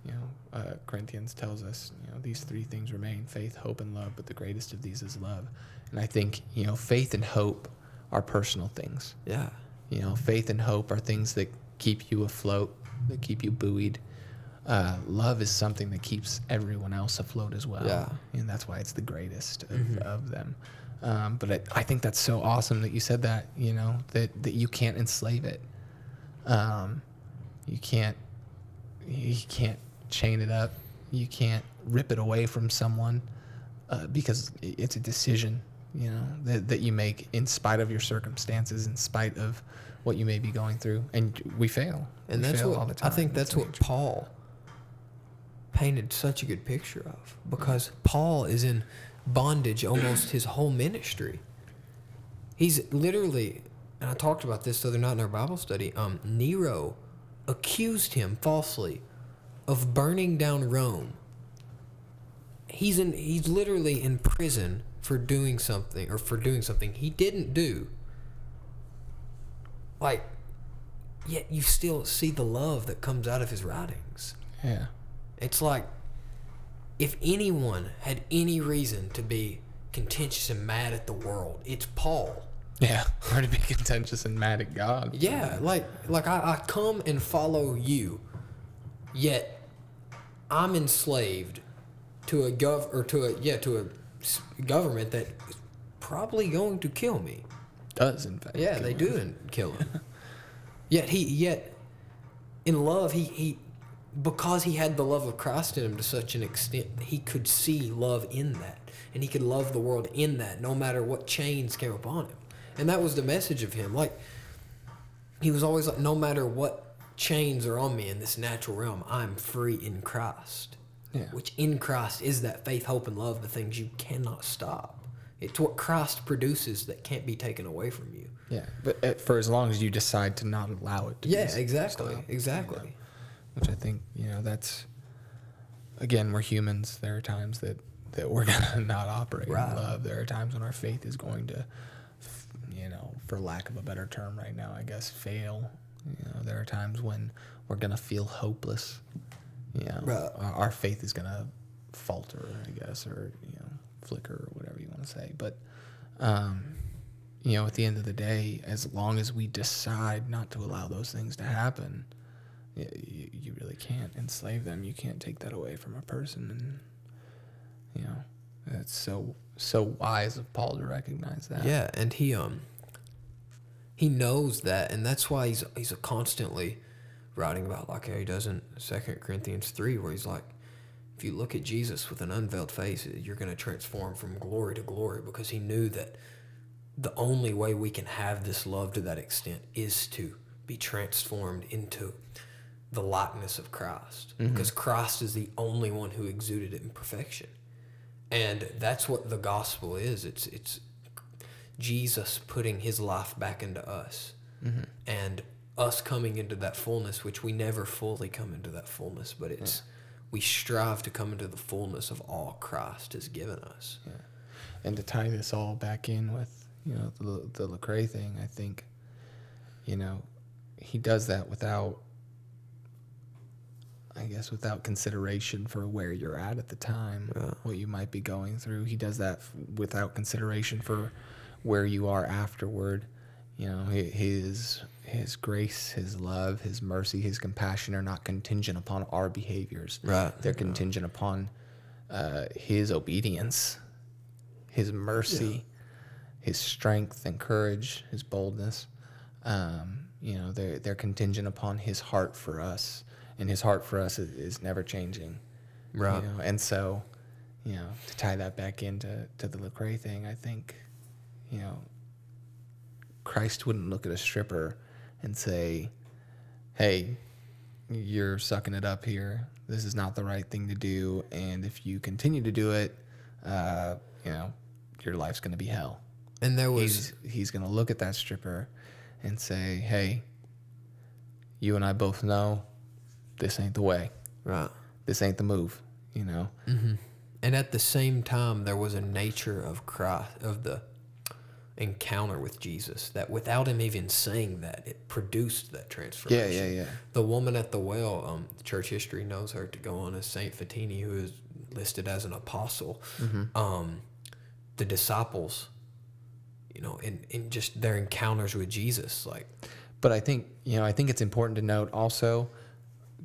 you know, uh, Corinthians tells us, you know, these three things remain faith, hope, and love, but the greatest of these is love. And I think, you know, faith and hope are personal things. Yeah. You know, faith and hope are things that keep you afloat, that keep you buoyed. Uh, love is something that keeps everyone else afloat as well. Yeah. And that's why it's the greatest of, of them. Um, but I, I think that's so awesome that you said that, you know, that, that you can't enslave it. Um, you can't, you can't chain it up. You can't rip it away from someone uh, because it's a decision, you know, that, that you make in spite of your circumstances, in spite of what you may be going through. And we fail. And we that's fail what all the I think that's what. Paul painted such a good picture of because Paul is in bondage almost his whole ministry. He's literally, and I talked about this the other night in our Bible study. Um, Nero accused him falsely of burning down Rome. He's in. He's literally in prison for doing something or for doing something he didn't do. Like, yet you still see the love that comes out of his writings. Yeah. It's like if anyone had any reason to be contentious and mad at the world, it's Paul. Yeah. Or to be contentious and mad at God. Yeah, like like I, I come and follow you, yet I'm enslaved to a gov or to a yeah to a government that is probably going to kill me. Does, in fact. Yeah, they him. do and kill him. yet he yet in love he he because he had the love of Christ in him to such an extent he could see love in that and he could love the world in that no matter what chains came upon him. And that was the message of him. Like he was always like no matter what chains are on me in this natural realm, I'm free in Christ. Yeah. Which in Christ is that faith, hope, and love, the things you cannot stop. It's what Christ produces that can't be taken away from you. Yeah. But uh, for as long as you decide to not allow it to Yeah, be exactly, stopped, exactly. you know, which I think, you know, that's, again, we're humans. There are times that, that we're going to not operate Right. in love. There are times when our faith is going to, you know, for lack of a better term right now, I guess, fail. You know, there are times when we're going to feel hopeless. You know, Right. our, our faith is going to falter, I guess, or, you know, flicker or whatever you want to say. But, um, you know, at the end of the day, as long as we decide not to allow those things to happen, you, you really can't enslave them. You can't take that away from a person, and you know, it's so so wise of Paul to recognize that. Yeah, and he um he knows that, and that's why he's he's constantly writing about like how he does in Second Corinthians three, where he's like, if you look at Jesus with an unveiled face, you're going to transform from glory to glory, because he knew that the only way we can have this love to that extent is to be transformed into the likeness of Christ, mm-hmm. because Christ is the only one who exuded it in perfection. And that's what the gospel is. It's it's jesus putting his life back into us mm-hmm. and us coming into that fullness which we never fully come into that fullness but it's we strive to come into the fullness of all christ has given us And to tie this all back in with you know the the Lecrae thing, I think, you know, he does that without. I guess without consideration for where you're at at the time, Yeah. what you might be going through. He does that f- without consideration for where you are afterward. You know, hi- his his grace, his love, his mercy, his compassion are not contingent upon our behaviors. Right. They're contingent upon uh, his obedience, his mercy, his strength and courage, his boldness. Um, you know, they're they're contingent upon his heart for us, and his heart for us is, is never changing. Right. You know, and so, you know, to tie that back into to the Lecrae thing, I think, you know, Christ wouldn't look at a stripper and say, "Hey, you're sucking it up here. This is not the right thing to do, and if you continue to do it, uh, you know, your life's going to be hell." and there was He's he's going to look at that stripper and say, "Hey, you and I both know this ain't the way. right This ain't the move." You know. and at the same time there was a nature of christ of the encounter with jesus that without him even saying that it produced that transformation Yeah, yeah, yeah. The woman at the well, um, church history knows her to go on as Saint Photini, who is listed as an apostle. Um, the disciples, you know, in, in just their encounters with Jesus, like But I think you know I think it's important to note also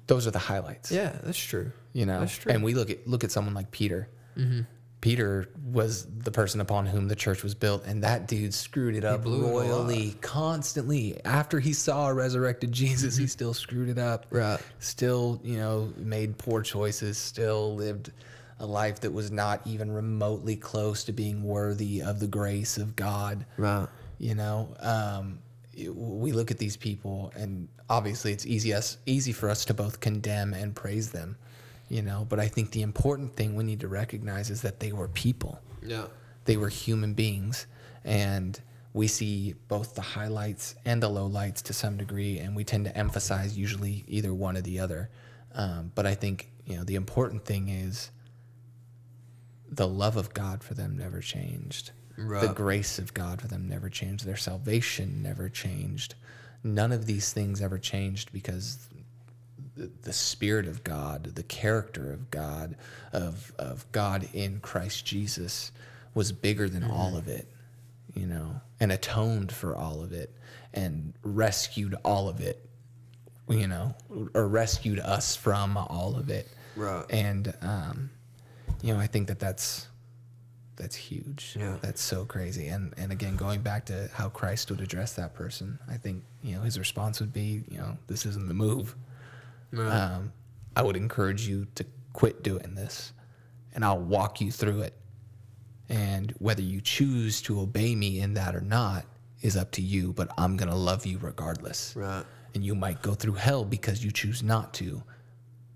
those are the highlights. yeah, that's true. You know, That's true. and we look at look at someone like Peter. Peter was the person upon whom the church was built, and that dude screwed it up it royally, constantly. After he saw a resurrected Jesus, he still screwed it up. Right. Still, you know, made poor choices. Still lived a life that was not even remotely close to being worthy of the grace of God. Right. You know, um, it- we look at these people, and obviously it's easy us easy for us to both condemn and praise them. You know, but I think the important thing we need to recognize is that they were people. Yeah. They were human beings, and we see both the highlights and the lowlights to some degree, and we tend to emphasize usually either one or the other. Um, but I think you know the important thing is the love of God for them never changed. Right. The grace of God for them never changed. Their salvation never changed. None of these things ever changed because the, the spirit of God, the character of God, of of God in Christ Jesus was bigger than all of it, you know, and atoned for all of it and rescued all of it, you know, or rescued us from all of it. Right. And um, you know, I think that that's that's huge. Yeah. That's so crazy. And and again, going back to how Christ would address that person, I think you know his response would be, you know, this isn't the move. Right. Um, I would encourage you to quit doing this, and I'll walk you through it. And whether you choose to obey me in that or not is up to you. But I'm gonna love you regardless. Right. And you might go through hell because you choose not to,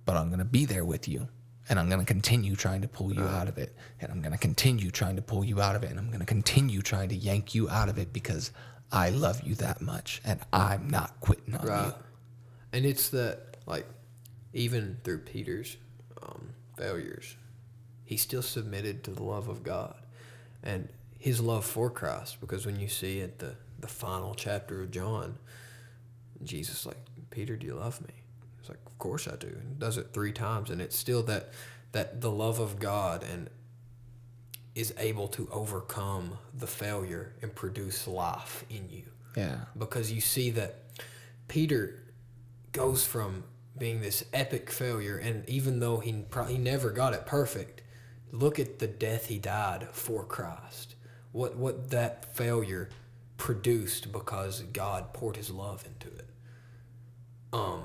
but I'm gonna be there with you. And I'm going to continue trying to pull you out of it. And I'm going to continue trying to pull you out of it. And I'm going to continue trying to yank you out of it because I love you that much. And I'm not quitting on Right. you. And it's that, like, even through Peter's um, failures, he still submitted to the love of God and his love for Christ. Because when you see at the, the final chapter of John, Jesus, like, Peter, do you love me? He's like, of course I do. And does it three times. And it's still that, that the love of God and is able to overcome the failure and produce life in you Yeah. because you see that Peter goes from being this epic failure, and even though he he never got it perfect, look at the death he died for Christ. What what that failure produced because God poured His love into it. Um,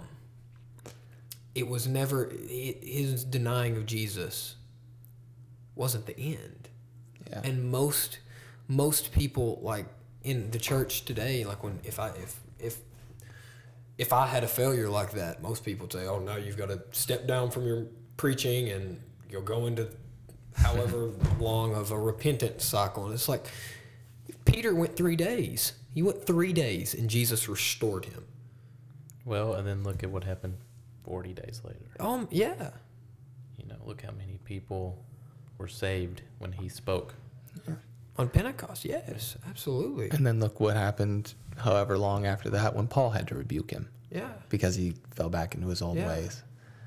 it was never hi- his denying of Jesus wasn't the end Yeah. and most most people like in the church today like when if i if if if i had a failure like that most people say oh no you've got to step down from your preaching and you'll go into however long of a repentance cycle. And it's like peter went three days. He went three days and jesus restored him. Well, and then look at what happened 40 days later. um yeah. You know, look how many people were saved when he spoke. on pentecost yes absolutely. And then look what happened however long after that when Paul had to rebuke him yeah because he fell back into his old Yeah. ways.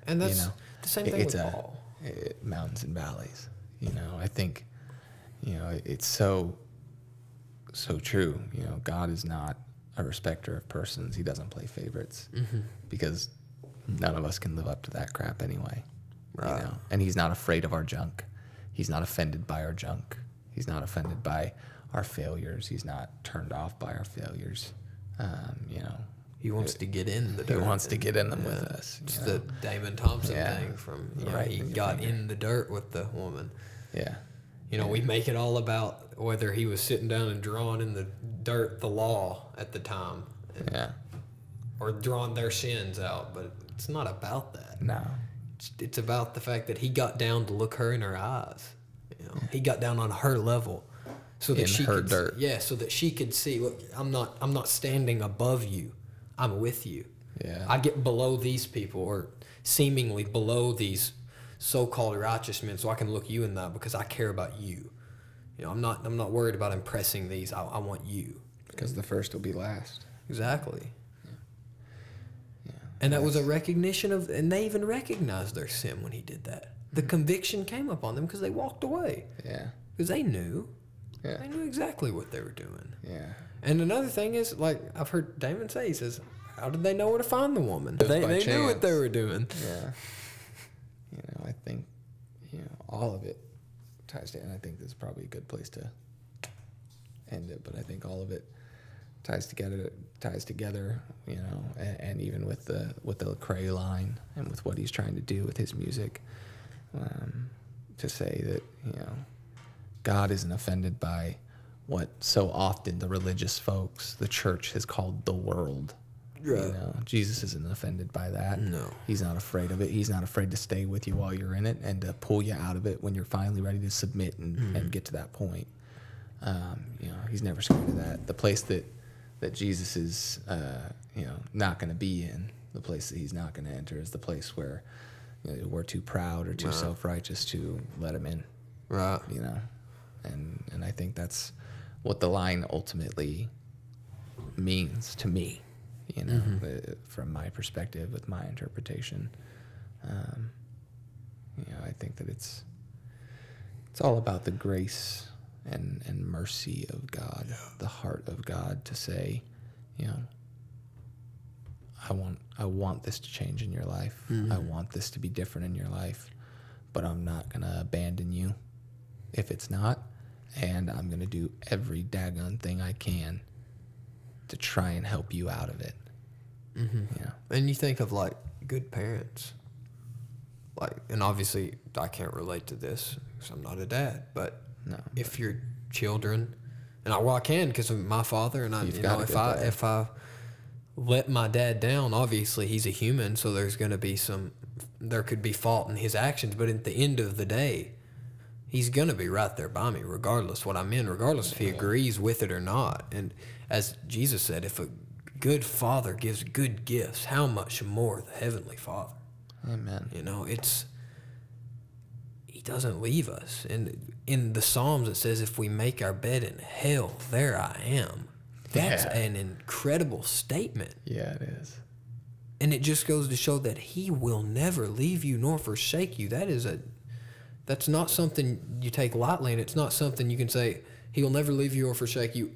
and that's you know, the same thing it's with a, paul it- mountains and valleys. You know, I think, you know, it- it's so, so true. You know, God is not a respecter of persons. He doesn't play favorites Mm-hmm. because none of us can live up to that crap anyway. Right. You know, and He's not afraid of our junk. He's not offended by our junk. He's not offended by our failures. He's not turned off by our failures. Um, you know, He wants to get in the dirt. He wants to get in them with us, It's you the? Damon Thompson Yeah. thing from you know, Right he got finger. in the dirt with the woman. yeah, You know, we make it all about whether he was sitting down and drawing in the dirt the law at the time and- yeah, or drawing their sins out, but it's not about that. no, It's, it's about the fact that he got down to look her in her eyes. You know, he got down on her level, so that she her could, dirt. Yeah, so that she could see. Look, I'm not. I'm not standing above you. I'm with you. Yeah. I get below these people, or seemingly below these so-called righteous men, so I can look you in that because I care about you. You know, I'm not. I'm not worried about impressing these. I, I want you. because the first will be last. Exactly. Yeah. And that was a recognition of, and they even recognized their sin when he did that. The mm-hmm. conviction came upon them because they walked away Yeah. because they knew, Yeah. they knew exactly what they were doing. Yeah. And another thing is, like I've heard Damon say, he says, "How did they know where to find the woman? Just They, they knew what they were doing." Yeah. You know, I think, you know, all of it ties to, and I think this is probably a good place to end it. But I think all of it ties together, ties together, you know, and, and even with the with the Lecrae line and with what he's trying to do with his music, um, to say that you know, God isn't offended by what so often the religious folks, the church, has called the world. You know, Jesus isn't offended by that. No. He's not afraid of it. He's not afraid to stay with you while you're in it and to pull you out of it when you're finally ready to submit and, Mm-hmm. and get to that point. Um, you know, he's never scared of that. The place that that Jesus is, uh, you know, not going to be in, the place that he's not going to enter, is the place where you know, we're too proud or too Right. self-righteous to let him in. Right. You know, and and I think that's what the line ultimately means to me. You know, Mm-hmm. uh, from my perspective, with my interpretation. Um, you know, I think that it's it's all about the grace and and mercy of God, the heart of God to say, you know, I want I want this to change in your life. I want this to be different in your life, but I'm not gonna abandon you if it's not, and I'm gonna do every daggone thing I can to try and help you out of it. Mm-hmm. Know, And you think of like good parents, like, and obviously I can't relate to this because I'm not a dad. But No, if your children, and I, well, I can because of my father, and I, you know, if I dad. if I let my dad down, obviously he's a human, so there's going to be some, there could be fault in his actions. But at the end of the day, he's going to be right there by me, regardless what I'm in, regardless if he agrees with it or not. And as Jesus said, if a good father gives good gifts, how much more the heavenly Father? Amen. You know, it's he doesn't leave us. And in the Psalms it says if we make our bed in hell, there I am. That's Yeah. an incredible statement. Yeah, it is. And it just goes to show that he will never leave you nor forsake you. That is a that's not something you take lightly and it's not something you can say he will never leave you or forsake you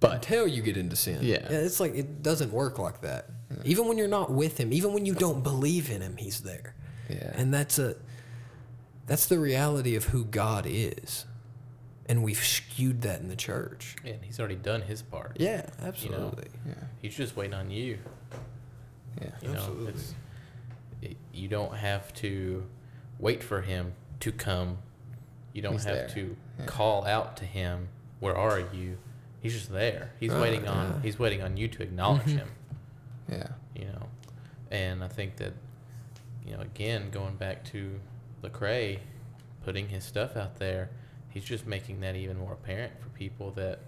But until you get into sin. Yeah. It's like it doesn't work like that. Even when you're not with him, even when you don't believe in him, he's there. Yeah. And that's a that's the reality of who God is. And we've skewed that in the church. And he's already done his part. Yeah, absolutely. yeah, He's just waiting on you. yeah, You know, Absolutely. it's, it, you don't have to wait for him to come. You don't He's have there. to Yeah. call out to him. Where are you? He's just there. He's waiting on. yeah. He's waiting on you to acknowledge Mhm. him. yeah, You know, and I think that, you know, again going back to Lecrae, putting his stuff out there, he's just making that even more apparent for people that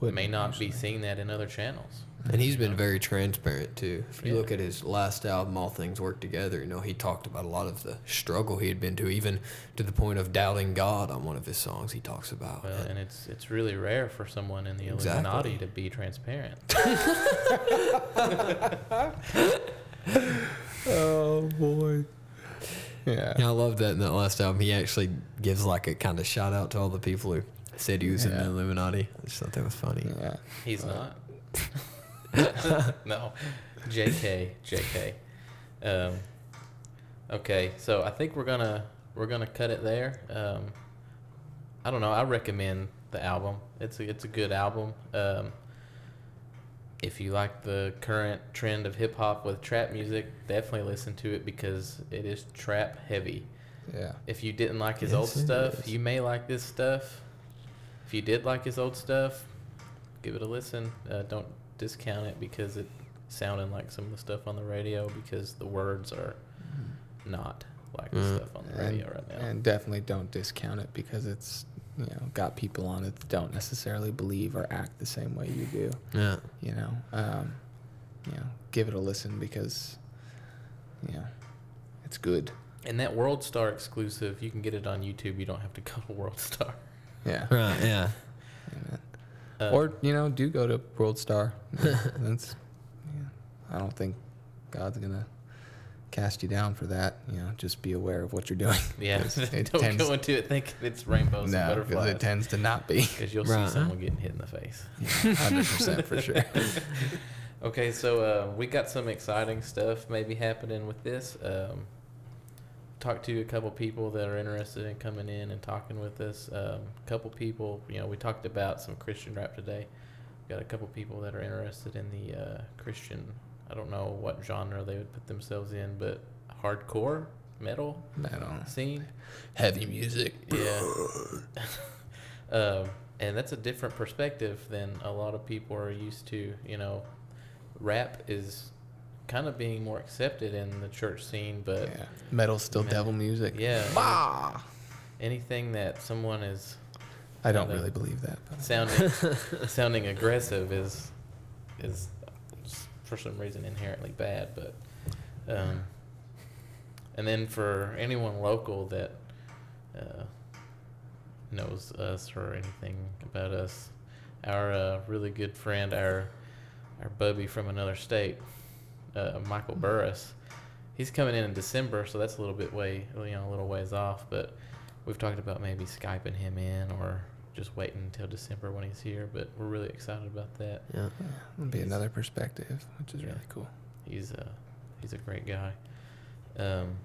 Wouldn't may not be seeing that in other channels. And he's been very transparent too. If you Yeah. look at his last album, All Things Work Together, you know, he talked about a lot of the struggle he had been to, even to the point of doubting God on one of his songs. He talks about. Well, and it's it's really rare for someone in the Exactly. Illuminati to be transparent. Oh boy. Yeah. Yeah, I love that in that last album. He actually gives like a kind of shout out to all the people who said he was in the Illuminati. I just thought that was funny. Yeah. He's uh, not. no, J.K. J.K. Um, okay, so I think we're gonna we're gonna cut it there. Um, I don't know. I recommend the album. It's a it's a good album. Um, if you like the current trend of hip hop with trap music, definitely listen to it because it is trap heavy. Yeah. If you didn't like his Yes, old stuff, is. you may like this stuff. If you did like his old stuff, give it a listen. Uh, don't discount it because it sounded like some of the stuff on the radio because the words are not like the Mm. stuff on the And, radio right now. and definitely don't discount it because it's you know got people on it that don't necessarily believe or act the same way you do. Yeah. You know, um, you know, give it a listen because you know it's good. And that World Star exclusive, you can get it on YouTube. You don't have to go to World Star. Yeah. Right. Yeah. Amen. Uh, or you know, do go to World Star. That's. Yeah, I don't think God's gonna cast you down for that. You know, just be aware of what you're doing. Yeah, it don't tends- go into it thinking it's rainbows and no, because butterflies. it tends to not be. Because you'll Right. see someone getting hit in the face. Hundred percent for sure. Okay, so uh, we got some exciting stuff maybe happening with this. Um, talked to a couple people that are interested in coming in and talking with us. A um, couple people, you know, we talked about some Christian rap today. Got a couple people that are interested in the uh, Christian. I don't know what genre they would put themselves in, but hardcore metal Metal. scene. Heavy music. Yeah. um, and that's a different perspective than a lot of people are used to. You know, rap is kind of being more accepted in the church scene, but Yeah. Metal's still Man. devil music. yeah, Bah! anything that someone is I don't really believe that. But sounding sounding aggressive is is for some reason inherently bad, but um, and then for anyone local that uh, knows us or anything about us, our uh, really good friend, our our bubby from another state, uh, Michael Burris, he's coming in in December, so that's a little bit way you know a little ways off, but we've talked about maybe skyping him in or just waiting until December when he's here, but we're really excited about that. Yeah. it'll be another perspective, which is Yeah. really cool. He's a he's a great guy. Um,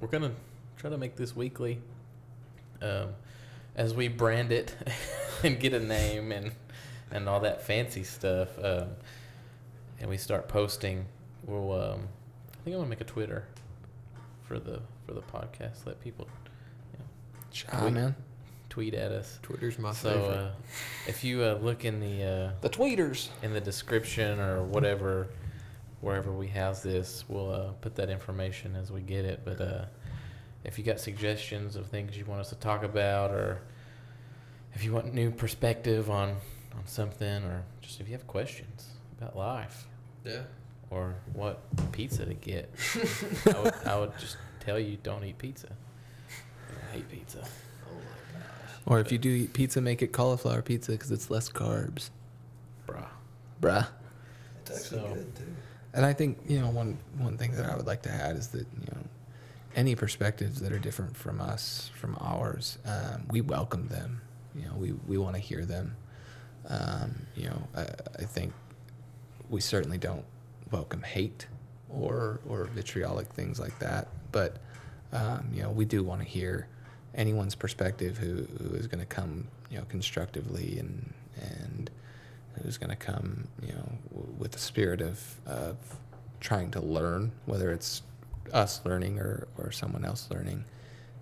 we're gonna try to make this weekly. Um, as we brand it and get a name and and all that fancy stuff, um, and we start posting, we'll. Um, I think I'm gonna make a Twitter for the for the podcast. Let people Shy, We- man. tweet at us. Twitter's my So favorite. uh, if you uh, look in the uh, The tweeters. in the description or whatever, wherever we house this, we'll uh, put that information as we get it. But uh, if you got suggestions of things you want us to talk about, or if you want new perspective on on something, or just if you have questions about life yeah. or what pizza to get, I, would, I would just tell you don't eat pizza. I hate pizza. Oh my gosh. Or if you do eat pizza, make it cauliflower pizza because it's less carbs. Bruh. Bruh. It's actually So- good too. And I think you know one one thing that I would like to add is that you know any perspectives that are different from us, from ours, um, we welcome them. You know, we we want to hear them. Um, you know, I, I think we certainly don't welcome hate or or vitriolic things like that. But um, you know, we do want to hear anyone's perspective who, who is going to come you know constructively and and who's going to come, you know, w- with the spirit of, of trying to learn, whether it's us learning or, or someone else learning.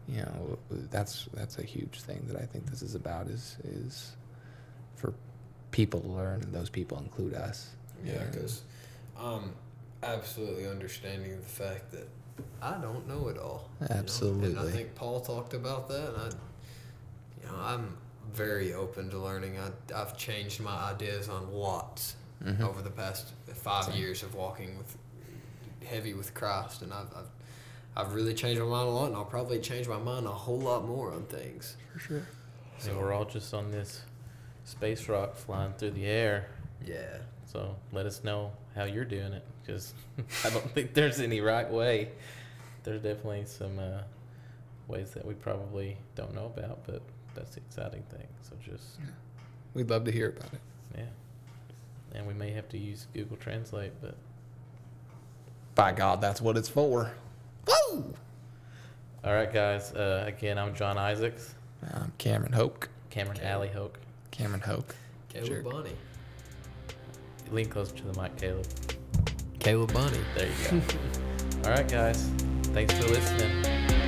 You know, that's that's a huge thing that I think this is about is is for people to learn, and those people include us. Yeah, And- because I'm absolutely understanding the fact that I don't know it all. you know? And I think Paul talked about that, and I, you know, I'm very open to learning. I, I've changed my ideas on lots Mhm. over the past five Same. years of walking with heavy with Christ, and I've, I've I've really changed my mind a lot, and I'll probably change my mind a whole lot more on things. for sure. So we're all just on this space rock flying through the air. Yeah. So let us know how you're doing it, because I don't think there's any right way. There's definitely some uh, ways that we probably don't know about, but that's the exciting thing. So just We'd love to hear about it. yeah, and we may have to use Google Translate, but By God, that's what it's for. Woo! all right, guys. Uh, again, I'm John Isaacs, Um, Cameron Hoke. Cameron Okay. Alley Hoke. Cameron Hoke. Caleb Bonnie. Lean closer to the mic, Caleb. Caleb Bonnie. There you go. all right, guys. Thanks for listening.